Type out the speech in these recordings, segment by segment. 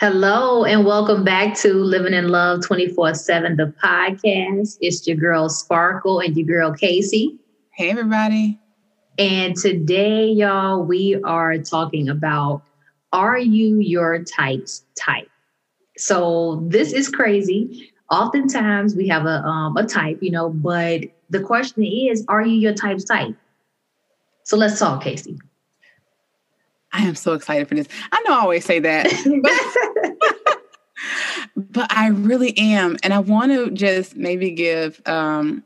Hello, and welcome back to Living in Love 24 7, the podcast. It's your girl Sparkle and your girl Casey. Hey, everybody. And today, y'all, we are talking about Are you your type's type? So, this is crazy. Oftentimes, we have a, um, a type, you know, but the question is Are you your type's type? So, let's talk, Casey. I am so excited for this. I know I always say that, but, but I really am. And I want to just maybe give um,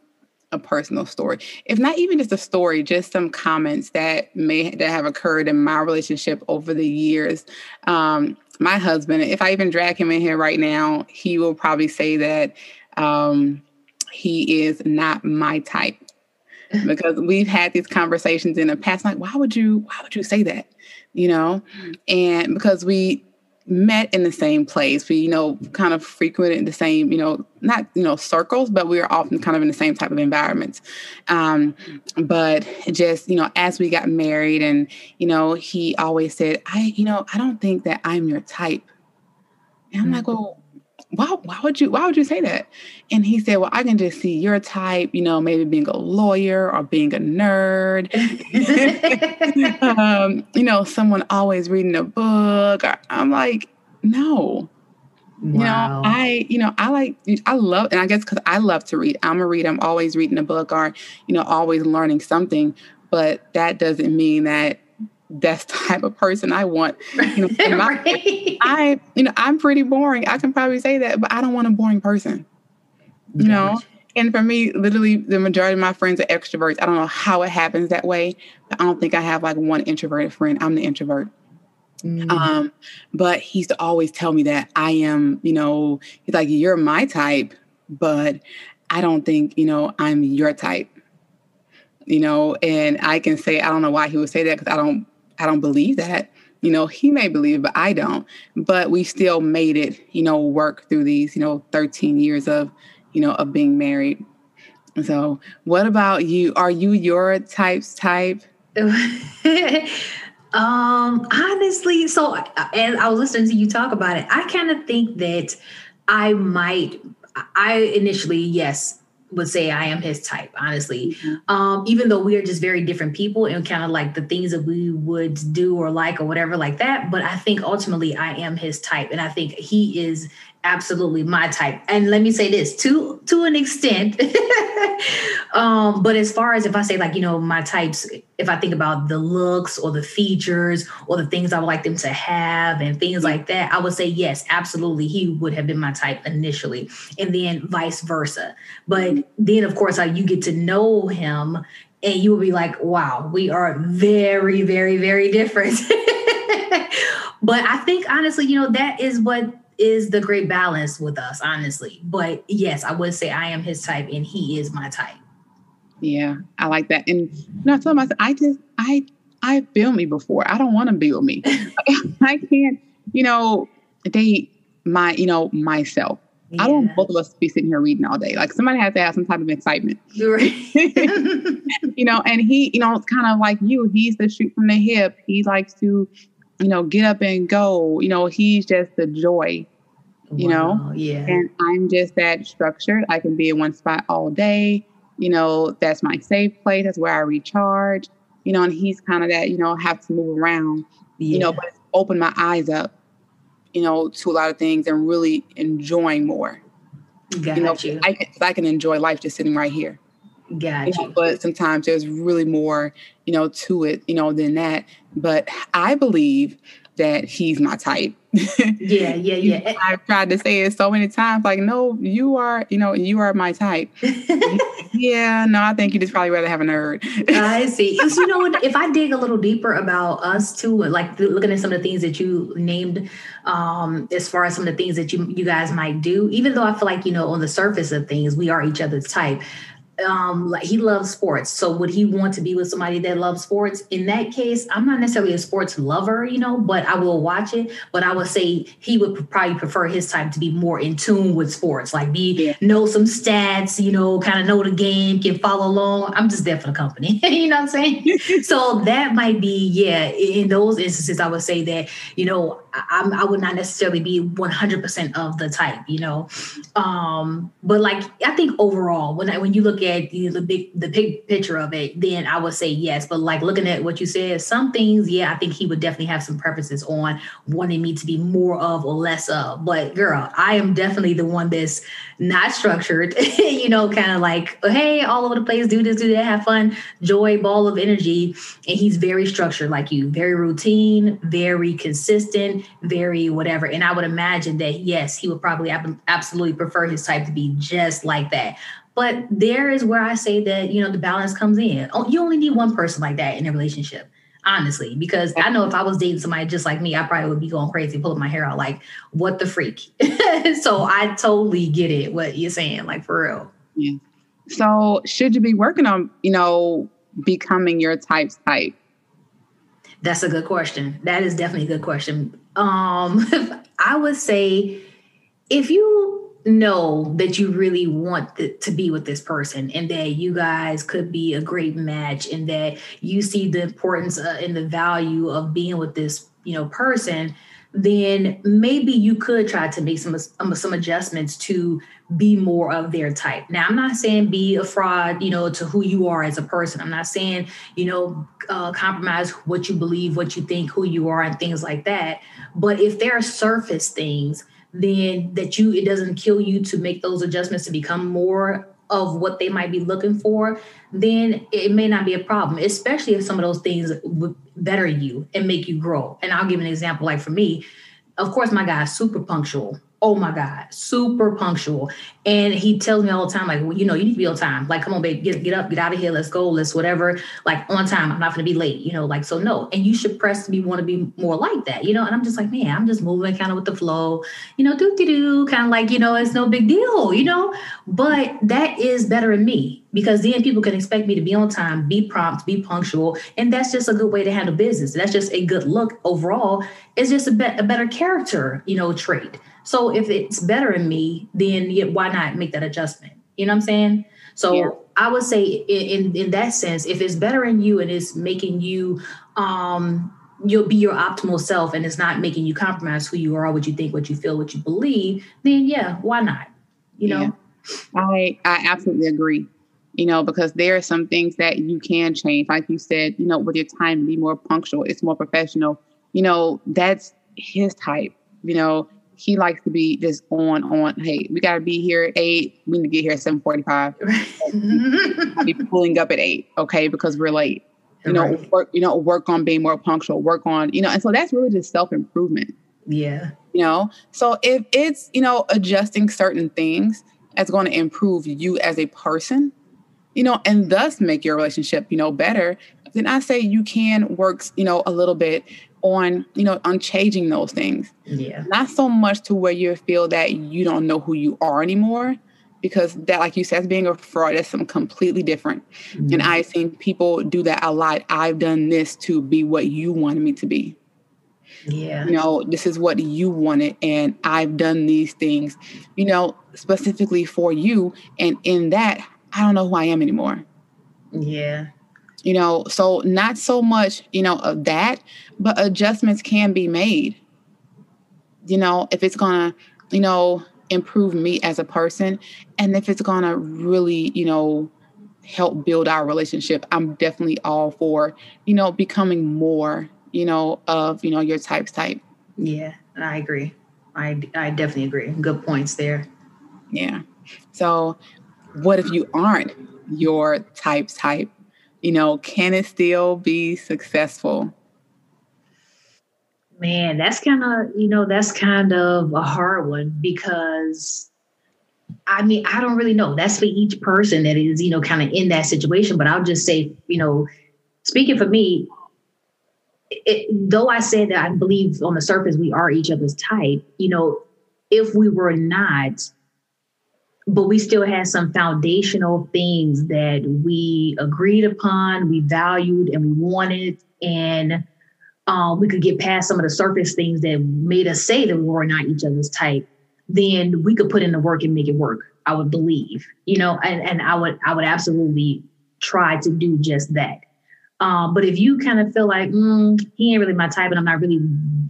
a personal story. If not even just a story, just some comments that may that have occurred in my relationship over the years. Um, my husband, if I even drag him in here right now, he will probably say that um, he is not my type because we've had these conversations in the past. Like, why would you? Why would you say that? you know, and because we met in the same place, we, you know, kind of frequented the same, you know, not, you know, circles, but we were often kind of in the same type of environments. Um, but just, you know, as we got married and, you know, he always said, I, you know, I don't think that I'm your type. And I'm mm-hmm. like, well, why, why would you why would you say that? And he said well i can just see your type you know maybe being a lawyer or being a nerd. Um, you know someone always reading a book. I'm like no. Wow. you know i you know i like i love and i guess because i love to read. I'm a reader. I'm always reading a book or you know always learning something. But that doesn't mean that that's type of person I want. You know, my, right. I, you know, I'm pretty boring. I can probably say that, but I don't want a boring person. You know, and for me, literally, the majority of my friends are extroverts. I don't know how it happens that way, but I don't think I have like one introverted friend. I'm the introvert. Mm-hmm. Um, but he used to always tell me that I am, you know, he's like, you're my type, but I don't think, you know, I'm your type. You know, and I can say I don't know why he would say that because I don't I don't believe that. You know, he may believe but I don't. But we still made it, you know, work through these, you know, 13 years of, you know, of being married. So, what about you? Are you your type's type? um, honestly, so and I was listening to you talk about it. I kind of think that I might I initially, yes, would say I am his type, honestly. Mm-hmm. Um, even though we are just very different people and kind of like the things that we would do or like or whatever like that. But I think ultimately I am his type. And I think he is absolutely my type. And let me say this to to an extent. um, but as far as if I say like, you know, my types, if I think about the looks or the features or the things I would like them to have and things like that, I would say yes, absolutely, he would have been my type initially, and then vice versa. But then of course, like you get to know him and you will be like, wow, we are very, very, very different. but I think honestly, you know, that is what is the great balance with us, honestly. But yes, I would say I am his type and he is my type. Yeah, I like that. And you know, I told myself, I just I I feel me before. I don't want to be with me. I can't, you know, date my, you know, myself. Yeah. I don't want both of us to be sitting here reading all day. Like somebody has to have some type of excitement. Right. you know, and he, you know, it's kind of like you. He's the shoot from the hip. He likes to you know, get up and go. You know, he's just the joy, you wow, know? Yeah. And I'm just that structured. I can be in one spot all day. You know, that's my safe place. That's where I recharge. You know, and he's kind of that, you know, have to move around, yeah. you know, but open my eyes up, you know, to a lot of things and really enjoying more. Got you know, you. I I can enjoy life just sitting right here. Got you. Know, but sometimes there's really more, you know, to it, you know, than that. But I believe that he's my type. Yeah, yeah, yeah. I've tried to say it so many times, like, no, you are, you know, you are my type. yeah, no, I think you just probably rather have a nerd. I see. So, you know what? If I dig a little deeper about us too, like looking at some of the things that you named, um, as far as some of the things that you you guys might do, even though I feel like you know on the surface of things we are each other's type um like he loves sports. So would he want to be with somebody that loves sports? In that case i'm not necessarily a sports lover you know but i will watch it. But i would say he would probably prefer his type to be more in tune with sports like be yeah. know some stats you know kind of know the game can follow along. I'm just there for the company you know what i'm saying? So that might be yeah in those instances i would say that you know I, I, would not necessarily be 100% of the type, you know. Um, but like I think overall, when I, when you look at you know, the big the big picture of it, then I would say yes. But like looking at what you said, some things, yeah, I think he would definitely have some preferences on wanting me to be more of or less of. But girl, I am definitely the one that's not structured, you know, kind of like, hey, all over the place, do this, do that, have fun, joy, ball of energy. And he's very structured like you, very routine, very consistent, very whatever. And I would imagine that, yes, he would probably absolutely prefer his type to be just like that. But there is where I say that, you know, the balance comes in. Oh, you only need one person like that in a relationship honestly, because I know if I was dating somebody just like me, I probably would be going crazy, pulling my hair out, like, what the freak? so I totally get it, what you're saying, like for real. Yeah. So should you be working on, you know, becoming your type's type? That's a good question. That is definitely a good question. Um, I would say if you know that you really want the, to be with this person and that you guys could be a great match and that you see the importance uh, and the value of being with this you know person then maybe you could try to make some um, some adjustments to be more of their type. Now, I'm not saying be a fraud, you know, to who you are as a person. I'm not saying, you know, uh, compromise what you believe, what you think, who you are, and things like that. But if there are surface things then that you it doesn't kill you to make those adjustments to become more of what they might be looking for, then it may not be a problem, especially if some of those things would better you and make you grow. And I'll give an example like for me, of course, my guy is super punctual oh my God, super punctual. And he tells me all the time, like, well, you know, you need to be on time. Like, come on, babe, get, get up, get out of here, let's go, let's whatever. Like on time. I'm not gonna be late, you know, like so no. And you should press me, want to be more like that, you know. And I'm just like, man, I'm just moving kind of with the flow, you know, do do do, kind of like, you know, it's no big deal, you know. But that is better in me because then people can expect me to be on time, be prompt, be punctual, and that's just a good way to handle business. That's just a good look overall. It's just a, be- a better character, you know, trait. So if it's better in me, then why not make that adjustment? You know what I'm saying? So yeah. I would say in, in, in that sense, if it's better in you and it's making you um you'll be your optimal self and it's not making you compromise who you are, what you think, what you feel, what you believe, then yeah, why not? You know? Yeah. I I absolutely agree. You know, because there are some things that you can change. Like you said, you know, with your time, be more punctual, it's more professional. You know, that's his type. You know, he likes to be just on on. Hey, we got to be here at eight. We need to get here at seven forty five. be pulling up at eight, okay, because we're late. You know, right. work. You know, work on being more punctual. Work on you know, and so that's really just self improvement. Yeah. You know, so if it's you know adjusting certain things that's going to improve you as a person, you know, and thus make your relationship you know better, then I say you can work you know a little bit on you know on changing those things. Yeah. Not so much to where you feel that you don't know who you are anymore because that like you said being a fraud is something completely different. Mm-hmm. and i've seen people do that a lot. I've done this to be what you wanted me to be. Yeah. You know this is what you wanted and i've done these things you know specifically for you and in that i don't know who i am anymore. Yeah you know so not so much you know of that but adjustments can be made. You know if it's gonna you know improve me as a person and if it's gonna really you know help build our relationship i'm definitely all for you know becoming more you know of you know your types type. Yeah i agree. I i definitely agree. Good points there. Yeah. So what if you aren't your types type you know, can it still be successful? Man, that's kind of, you know, that's kind of a hard one because I mean, I don't really know. That's for each person that is, you know, kind of in that situation. But I'll just say, you know, speaking for me, it, though I say that I believe on the surface we are each other's type, you know, if we were not, but we still had some foundational things that we agreed upon, we valued, and we wanted, and um, we could get past some of the surface things that made us say that we were not each other's type. Then we could put in the work and make it work. I would believe, you know, and and I would I would absolutely try to do just that. Um, but if you kind of feel like mm, he ain't really my type, and I'm not really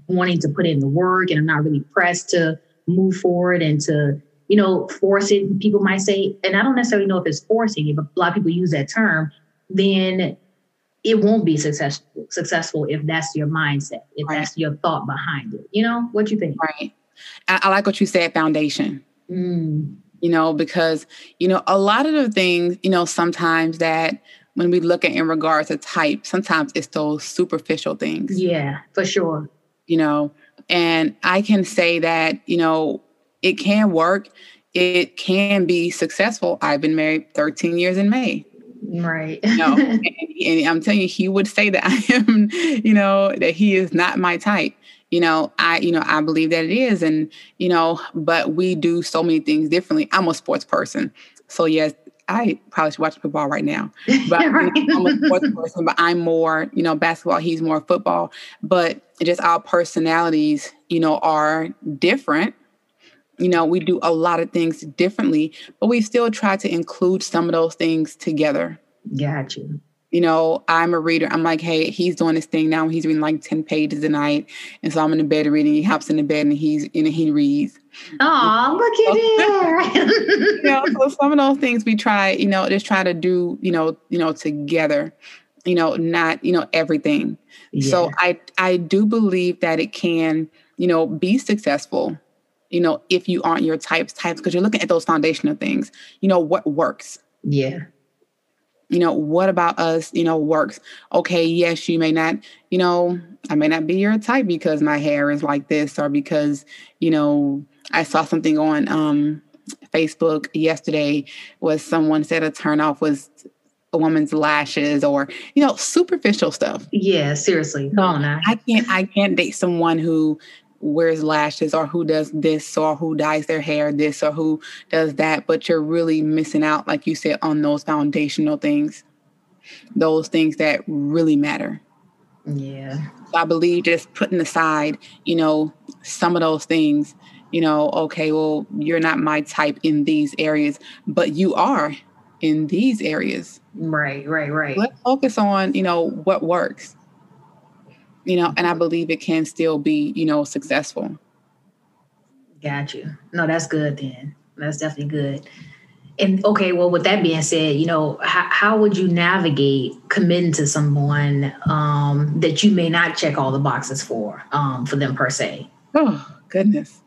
wanting to put in the work, and I'm not really pressed to move forward and to you know force it, people might say, and I don't necessarily know if it's forcing it, but a lot of people use that term. Then it won't be successful successful if that's your mindset, if right. that's your thought behind it. You know what you think? Right. I, I like what you said. Foundation. Mm. You know, because you know a lot of the things you know sometimes that when we look at in regards to type, sometimes it's those superficial things. Yeah, for sure. You know, and I can say that, you know, it can work. It can be successful. I've been married 13 years in May. Right. You know, and, and I'm telling you, he would say that I am, you know, that he is not my type you know i you know i believe that it is and you know but we do so many things differently i'm a sports person so yes I probably should watch football right now, but right. I'm a sports person. But I'm more, you know, basketball. He's more football. But just our personalities, you know, are different. You know, we do a lot of things differently, but we still try to include some of those things together. Got you you know, I'm a reader. I'm like, hey, he's doing this thing now. He's reading like 10 pages a night. And so I'm in the bed reading. He hops in the bed and he's and he reads. Oh, look at it. you know, so some of those things we try, you know, just try to do, you know, you know, together, you know, not, you know, everything. Yeah. So I I do believe that it can, you know, be successful, you know, if you aren't your types types, because you're looking at those foundational things, you know, what works. Yeah you know what about us you know works okay yes you may not you know i may not be your type because my hair is like this or because you know i saw something on um facebook yesterday was someone said a turn off was a woman's lashes or you know superficial stuff yeah seriously come on now. i can't i can't date someone who wears lashes or who does this or who dyes their hair this or who does that but you're really missing out like you said on those foundational things. Those things that really matter. Yeah. So i believe just putting aside you know some of those things you know okay well you're not my type in these areas but you are in these areas. Right right right. Let's focus on you know what works you know, and I believe it can still be, you know, successful. Got you. No, that's good then. That's definitely good. And okay, well, with that being said, you know, how, how would you navigate committing to someone um, that you may not check all the boxes for, um, for them per se? Oh, goodness.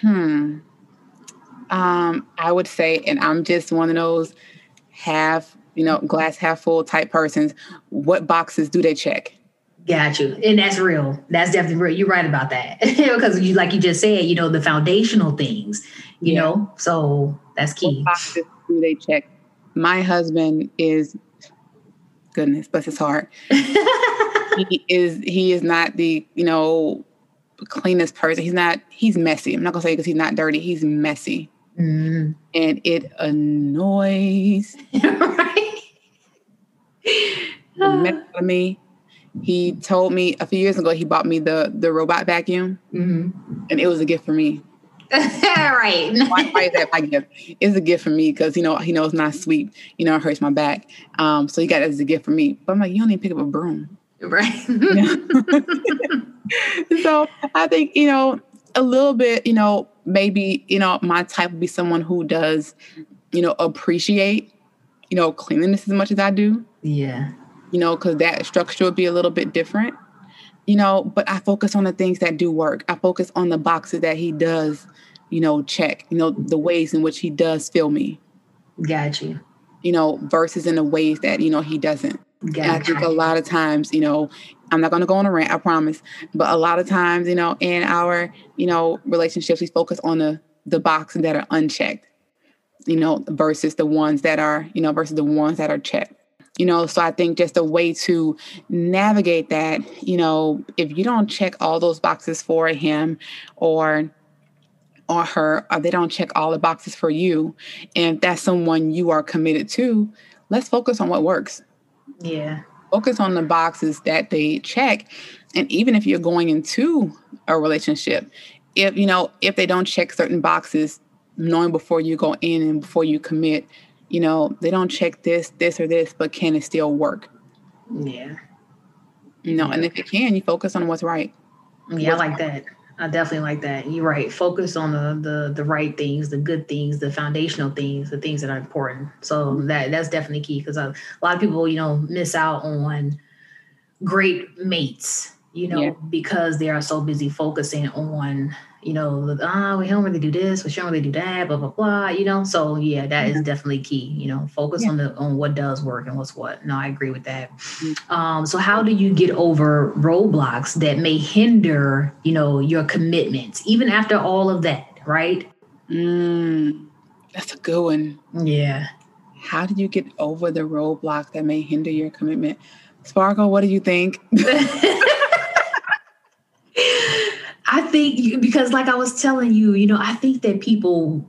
Hmm. Um, I would say, and I'm just one of those half, you know, glass half full type persons. What boxes do they check? Got you. And that's real. That's definitely real. You're right about that. because you like you just said, you know, the foundational things, you yeah. know. So that's key. boxes do they check? My husband is goodness, bless his heart. he is he is not the, you know, cleanest person. He's not he's messy. I'm not gonna say because he's not dirty. He's messy. Mm. And it annoys right. me he told me a few years ago he bought me the the robot vacuum, mm-hmm. and it was a gift for me. right. why, why, is that my gift? It's a gift for me because you know he knows not sweet. You know it hurts my back. Um, so he got it as a gift for me. But I'm like, you don't even pick up a broom, right? so I think you know a little bit. You know maybe you know my type would be someone who does you know appreciate you know cleanliness as much as I do. Yeah you know, because that structure would be a little bit different, you know. But I focus on the things that do work. I focus on the boxes that he does, you know, check, you know, the ways in which he does fill me. Got you. You know, versus in the ways that, you know, he doesn't. Got and I think a lot of times, you know, I'm not going to go on a rant, I promise. But a lot of times, you know, in our, you know, relationships, we focus on the the boxes that are unchecked, you know, versus the ones that are, you know, versus the ones that are checked you know so i think just a way to navigate that you know if you don't check all those boxes for him or or her or they don't check all the boxes for you and if that's someone you are committed to let's focus on what works. Yeah. Focus on the boxes that they check and even if you're going into a relationship if you know if they don't check certain boxes knowing before you go in and before you commit you know, they don't check this, this, or this, but can it still work? Yeah. You know, and if it can, you focus on what's right. Yeah, what's I like right. that. I definitely like that. You're right. Focus on the the the right things, the good things, the foundational things, the things that are important. So that that's definitely key because a, a lot of people, you know, miss out on great mates, you know, yeah. because they are so busy focusing on you know, ah, oh, we don't really do this, we don't really do that, blah blah blah. You know, so yeah, that yeah. is definitely key. You know, focus yeah. on the on what does work and what's what. No, I agree with that. Mm-hmm. Um, so how do you get over roadblocks that may hinder, you know, your commitments, even after all of that, right? Mm, that's a good one. Yeah. How do you get over the roadblock that may hinder your commitment? Sparkle, what do you think? I think because, like I was telling you, you know, I think that people,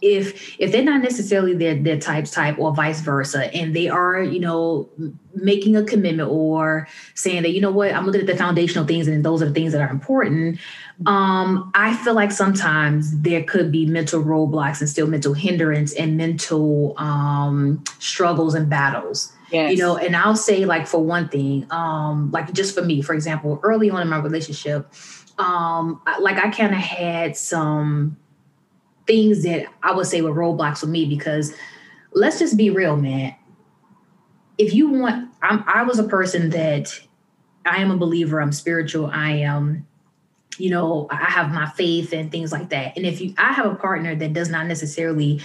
if if they're not necessarily their their types type or vice versa, and they are, you know, making a commitment or saying that you know what, I'm looking at the foundational things, and those are the things that are important. Um, I feel like sometimes there could be mental roadblocks and still mental hindrance and mental um, struggles and battles. Yes. You know, and I'll say like for one thing, um, like just for me, for example, early on in my relationship, um, like I kind of had some things that I would say were roadblocks for me because let's just be real, man. If you want, I'm, I was a person that I am a believer. I'm spiritual. I am, you know, I have my faith and things like that. And if you, I have a partner that does not necessarily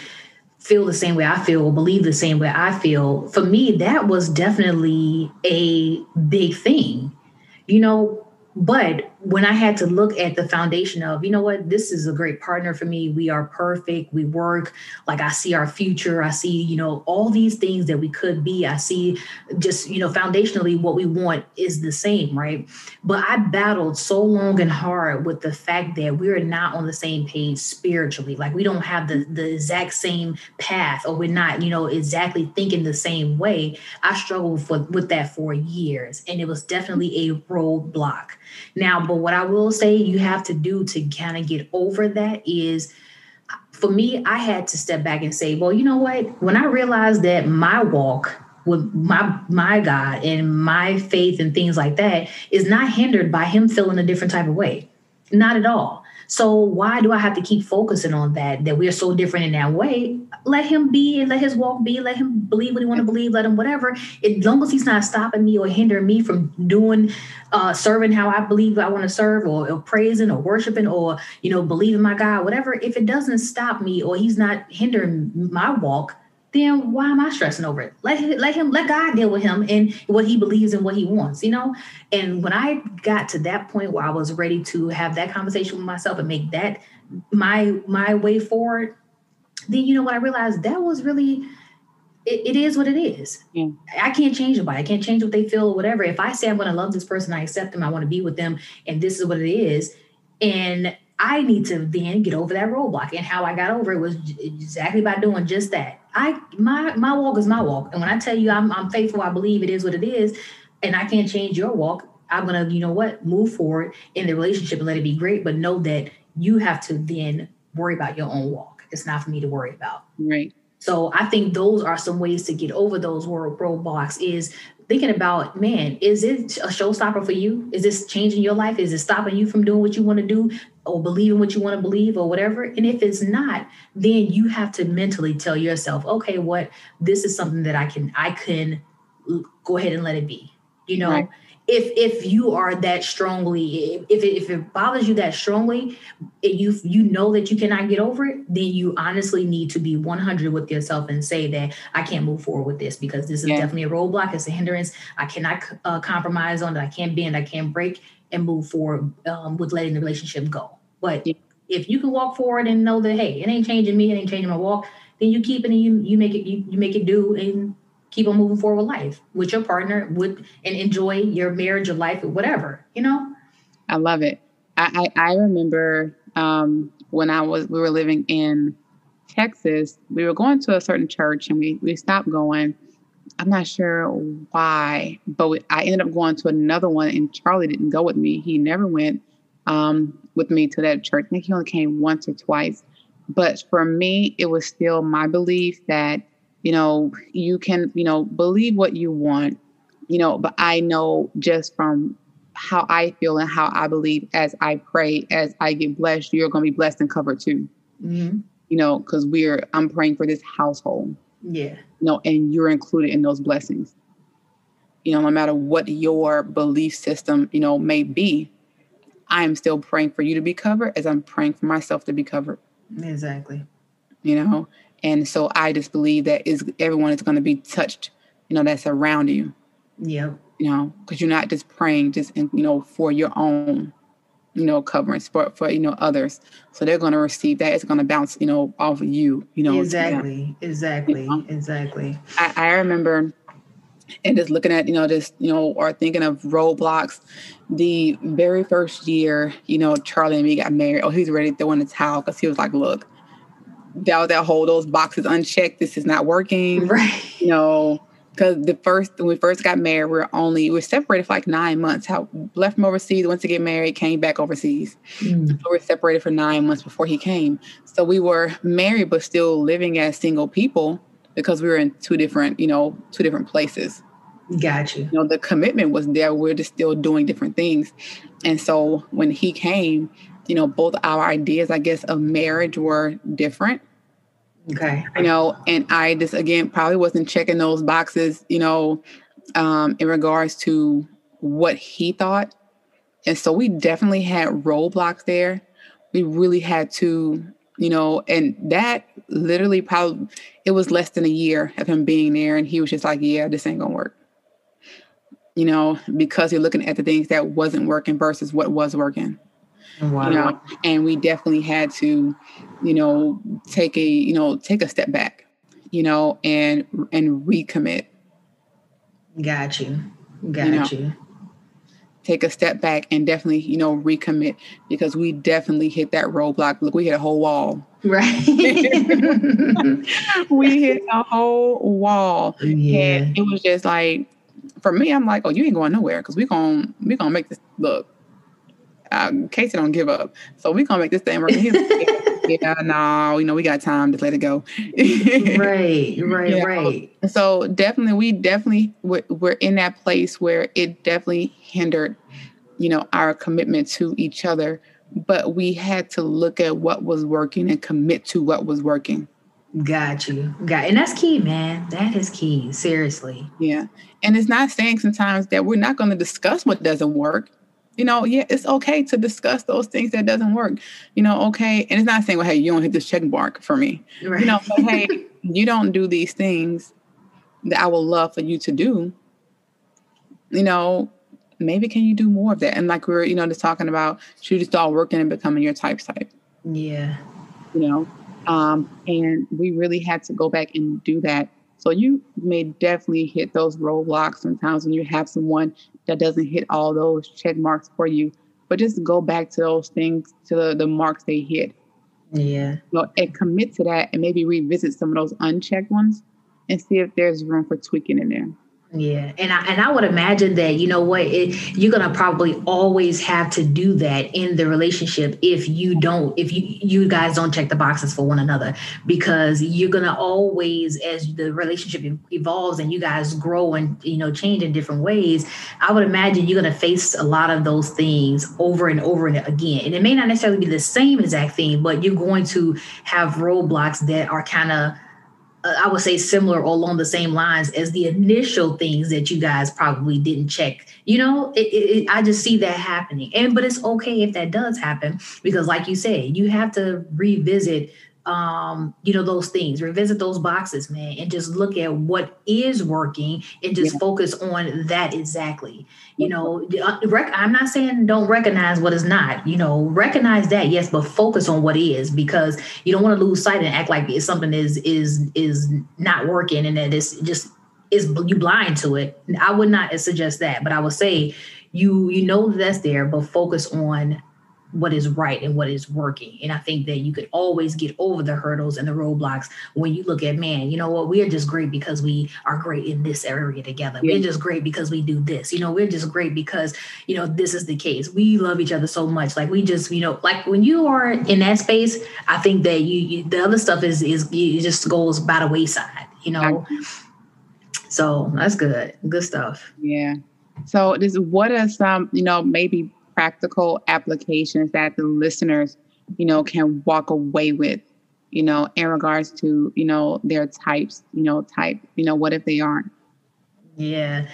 feel the same way I feel or believe the same way I feel, for me, that was definitely a big thing. You know, but when I had to look at the foundation of, you know what, this is a great partner for me. We are perfect. We work like I see our future. I see, you know, all these things that we could be. I see just, you know, foundationally what we want is the same, right? But I battled so long and hard with the fact that we're not on the same page spiritually. Like we don't have the, the exact same path or we're not, you know, exactly thinking the same way. I struggled for, with that for years and it was definitely a roadblock now, but what I will say you have to do to kind of get over that is for me, I had to step back and say, well, you know what? When I realized that my walk with my my God and my faith and things like that is not hindered by him feeling a different type of way. Not at all. So why do I have to keep focusing on that? That we're so different in that way. Let him be and let his walk be. Let him believe what he want to believe. Let him whatever. As long as he's not stopping me or hindering me from doing, uh, serving how I believe I want to serve, or, or praising or worshiping, or you know believing my God, whatever. If it doesn't stop me or he's not hindering my walk, then why am I stressing over it? Let him, let him, let God deal with him and what he believes and what he wants, you know? And when I got to that point where I was ready to have that conversation with myself and make that my my way forward, then you know what I realized that was really it, it is what it is. Yeah. I can't change anybody. I can't change what they feel or whatever. If I say I'm going to love this person, I accept them, I want to be with them, and this is what it is, and I need to then get over that roadblock. And how I got over it was exactly by doing just that. I my my walk is my walk. And when I tell you I'm I'm faithful, I believe it is what it is, and I can't change your walk, I'm gonna, you know what, move forward in the relationship and let it be great. But know that you have to then worry about your own walk. It's not for me to worry about. Right. So I think those are some ways to get over those roadblocks is thinking about, man, is it a showstopper for you? Is this changing your life? Is it stopping you from doing what you want to do or believing what you want to believe or whatever? And if it's not, then you have to mentally tell yourself, okay, what this is something that I can I can go ahead and let it be. You know, right if if you are that strongly if it, if it bothers you that strongly you you know that you cannot get over it then you honestly need to be 100 with yourself and say that i can't move forward with this because this is yeah. definitely a roadblock it's a hindrance i cannot uh, compromise on it i can't bend i can't break and move forward um, with letting the relationship go but yeah. if you can walk forward and know that hey it ain't changing me it ain't changing my walk then you keep it and you you make it you, you make it do and keep on moving forward with life with your partner with and enjoy your marriage or life or whatever you know? I love it. I i, I remember um, when i was we were living in texas we were going to a certain church and we we stopped going. I'm not sure why but i ended up going to another one and charlie didn't go with me. He never went um, with me to that church. I think he only came once or twice. But for me it was still my belief that you know, you can, you know, believe what you want, you know, but I know just from how I feel and how I believe as I pray, as I get blessed, you're going to be blessed and covered too. Mm-hmm. You know, because we're, I'm praying for this household. Yeah. You know, and you're included in those blessings. You know, no matter what your belief system, you know, may be, I am still praying for you to be covered as I'm praying for myself to be covered. Exactly. You know, and so I just believe that is everyone is going to be touched, you know, that's around you. Yep you know, because you're not just praying just in, you know for your own, you know, covering for for you know others. So they're going to receive that. It's going to bounce, you know, off of you. You know, exactly, exactly, you know? exactly. I, I remember and just looking at you know just you know or thinking of roadblocks the very first year you know charlie and me got married oh he's ready to throw in the towel because he was like look that that whole those boxes unchecked this is not working right you know because the first when we first got married, we are only we are separated for like nine months. How left from overseas, went to get married, came back overseas. Mm. So we are separated for nine months before he came. So we were married but still living as single people because we were in two different, you know, two different places. Got you. You know, the commitment was there. We're just still doing different things. And so when he came, you know, both our ideas, I guess, of marriage were different. Okay. You know, and I just again probably wasn't checking those boxes, you know, um, in regards to what he thought. And so we definitely had roadblocks there. We really had to, you know, and that literally probably it was less than a year of him being there and he was just like, Yeah, this ain't gonna work. You know, because you're looking at the things that wasn't working versus what was working. Wow. You know, and we definitely had to, you know, take a, you know, take a step back, you know, and and recommit. Got you. Got you. Know, you. Take a step back and definitely, you know, recommit because we definitely hit that roadblock. Look, we hit a whole wall. Right. we hit a whole wall. Yeah. And it was just like for me, I'm like, oh, you ain't going nowhere because we're gonna we're gonna make this look uh, Casey don't give up. So we gonna make this thing work. yeah, no, you know, we got time. to let it go. right, right, you right. So definitely, we definitely we're in that place where it definitely hindered, you know, our commitment to each other. But we had to look at what was working and commit to what was working. Got you. Got and that's key, man. That is key. Seriously. Yeah. And it's not saying sometimes that we're not going to discuss what doesn't work you know, yeah, it's okay to discuss those things that doesn't work. You know, okay, and it's not saying, well, hey, you don't hit this check mark for me. Right. You know, but hey, you don't do these things that I would love for you to do. You know, maybe can you do more of that? And like we are you know, just talking about should you start working and becoming your type type. Yeah. You know, um, and we really had to go back and do that. So you may definitely hit those roadblocks sometimes when you have someone that doesn't hit all those check marks for you. But just go back to those things, to the, the marks they hit. Yeah. You know, and commit to that and maybe revisit some of those unchecked ones and see if there's room for tweaking in there. Yeah, and I and I would imagine that you know what it, you're gonna probably always have to do that in the relationship if you don't if you you guys don't check the boxes for one another because you're gonna always as the relationship evolves and you guys grow and you know change in different ways. I would imagine you're gonna face a lot of those things over and over and again, and it may not necessarily be the same exact thing, but you're going to have roadblocks that are kind of Uh, I would say similar or along the same lines as the initial things that you guys probably didn't check. You know, it, it, I just see that happening, and but it's okay if that does happen because, like you said, you have to revisit um, you know, those things, revisit those boxes, man, and just look at what is working and just yeah. focus on that exactly. You know, uh, rec- I'm not saying don't recognize what is not, you know, recognize that, yes, but focus on what is because you don't want to lose sight and act like it's something is is is not working and that it's just is you blind to it. I would not suggest that, but I would say you you know that's there, but focus on what is right and what is working. And I think that you could always get over the hurdles and the roadblocks when you look at, man, you know what, we're just great because we are great in this area together. We're just great because we do this. You know, we're just great because, you know, this is the case. We love each other so much. Like we just, you know, like when you are in that space, I think that you, you the other stuff is is it just goes by the wayside, you know. So that's good. Good stuff. Yeah. So this what are some, you know, maybe practical applications that the listeners, you know, can walk away with, you know, in regards to, you know, their types, you know, type, you know, what if they aren't? Yeah.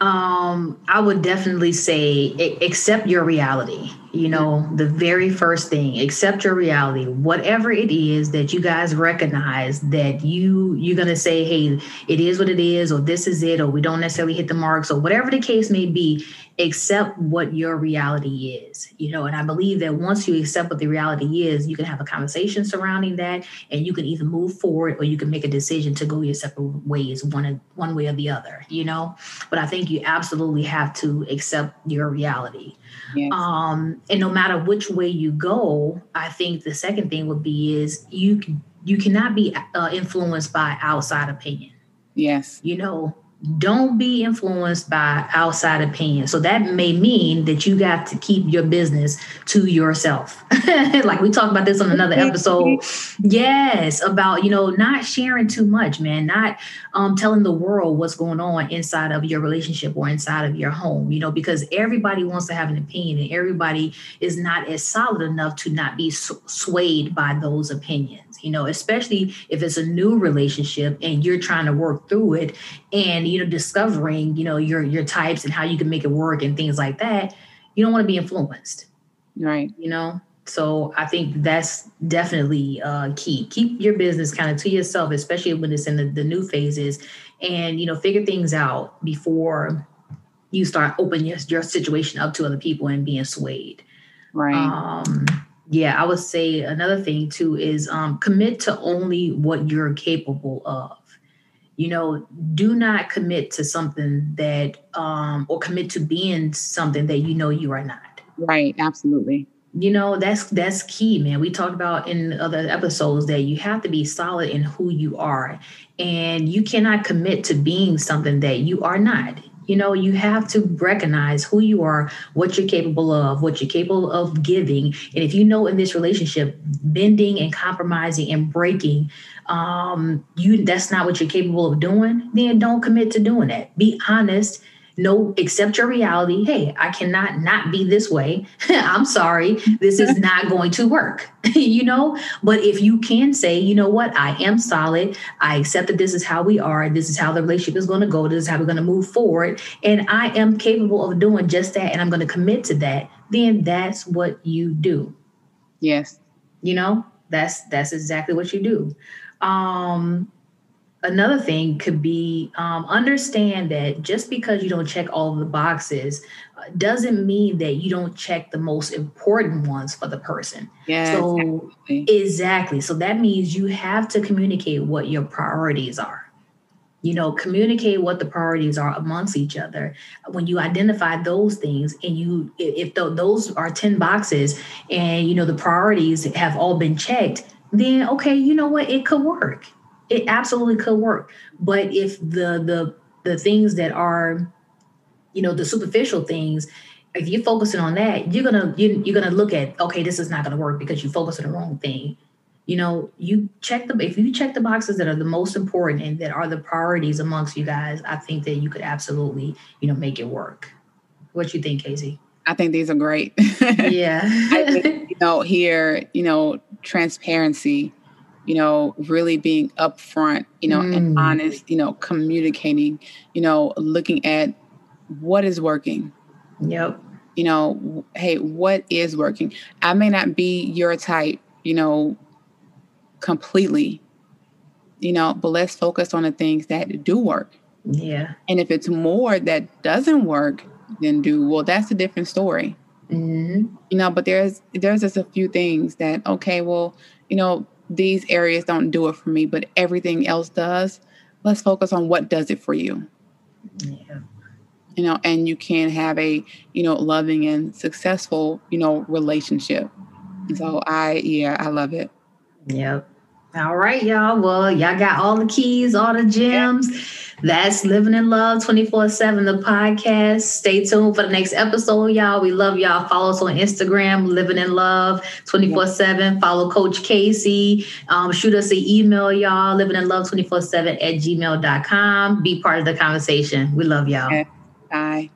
Um, I would definitely say accept your reality. You know, the very first thing, accept your reality. Whatever it is that you guys recognize that you you're gonna say, hey, it is what it is, or this is it, or we don't necessarily hit the marks, or whatever the case may be, accept what your reality is you know and i believe that once you accept what the reality is you can have a conversation surrounding that and you can either move forward or you can make a decision to go your separate ways one one way or the other you know but i think you absolutely have to accept your reality yes. um and no matter which way you go i think the second thing would be is you you cannot be uh, influenced by outside opinion yes you know don't be influenced by outside opinion. So that may mean that you got to keep your business to yourself. like we talked about this on another episode. Yes, about you know not sharing too much, man, not um, telling the world what's going on inside of your relationship or inside of your home. You know, because everybody wants to have an opinion, and everybody is not as solid enough to not be swayed by those opinions you know, especially if it's a new relationship and you're trying to work through it and, you know, discovering, you know, your your types and how you can make it work and things like that, you don't want to be influenced. Right. You know? So I think that's definitely uh, key. Keep your business kind of to yourself, especially when it's in the, the new phases, and you know, figure things out before you start opening your, your situation up to other people and being swayed. Right. Um, yeah, I would say another thing too is um, commit to only what you're capable of. You know, do not commit to something that, um, or commit to being something that you know you are not. Right. Absolutely. You know, that's that's key, man. We talked about in other episodes that you have to be solid in who you are, and you cannot commit to being something that you are not you know, you have to recognize who you are, what you're capable of, what you're capable of giving. And if you know in this relationship, bending and compromising and breaking, um, you that's not what you're capable of doing, then don't commit to doing that. Be honest no accept your reality. Hey i cannot not be this way. I'm sorry. This is not going to work. You know? But if you can say you know what? I am solid. I accept that this is how we are. This is how the relationship is going to go. This is how we're going to move forward. And i am capable of doing just that and i'm going to commit to that then that's what you do. Yes. You know? That's that's exactly what you do. Um another thing could be um, understand that just because you don't check all of the boxes uh, doesn't mean that you don't check the most important ones for the person. Yeah. So exactly. exactly. So that means you have to communicate what your priorities are. You know, communicate what the priorities are amongst each other. When you identify those things, and you, if the, those are ten boxes, and you know the priorities have all been checked, then okay, you know what, it could work it absolutely could work. But if the the the things that are, you know, the superficial things, if you're focusing on that, you're gonna you, you're gonna look at okay, this is not gonna work because you focus on the wrong thing. You know, you check the if you check the boxes that are the most important and that are the priorities amongst you guys, I think that you could absolutely, you know, make it work. What you think, Casey? I think these are great. Yeah. I think, you know, here, you know, transparency you know, really being upfront, you know, mm. and honest, you know, communicating, you know, looking at what is working. Yep. You know, hey, what is working? I may not be your type, you know, completely, you know, but let's focus on the things that do work. Yeah. And if it's more that doesn't work, then do well. That's a different story. Mm-hmm. You know, but there's there's just a few things that okay, well, you know, these areas don't do it for me, but everything else does. Let's focus on what does it for you. Yeah. You know, and you can have a, you know, loving and successful, you know, relationship. So I, yeah, I love it. Yep. All right, y'all. Well, y'all got all the keys, all the gems. Yeah. That's Living in Love 24 7, the podcast. Stay tuned for the next episode, y'all. We love y'all. Follow us on Instagram, Living in Love 24 7. Follow Coach Casey. Um, shoot us an email, y'all, living in love 24 7 at gmail.com. Be part of the conversation. We love y'all. Okay. Bye.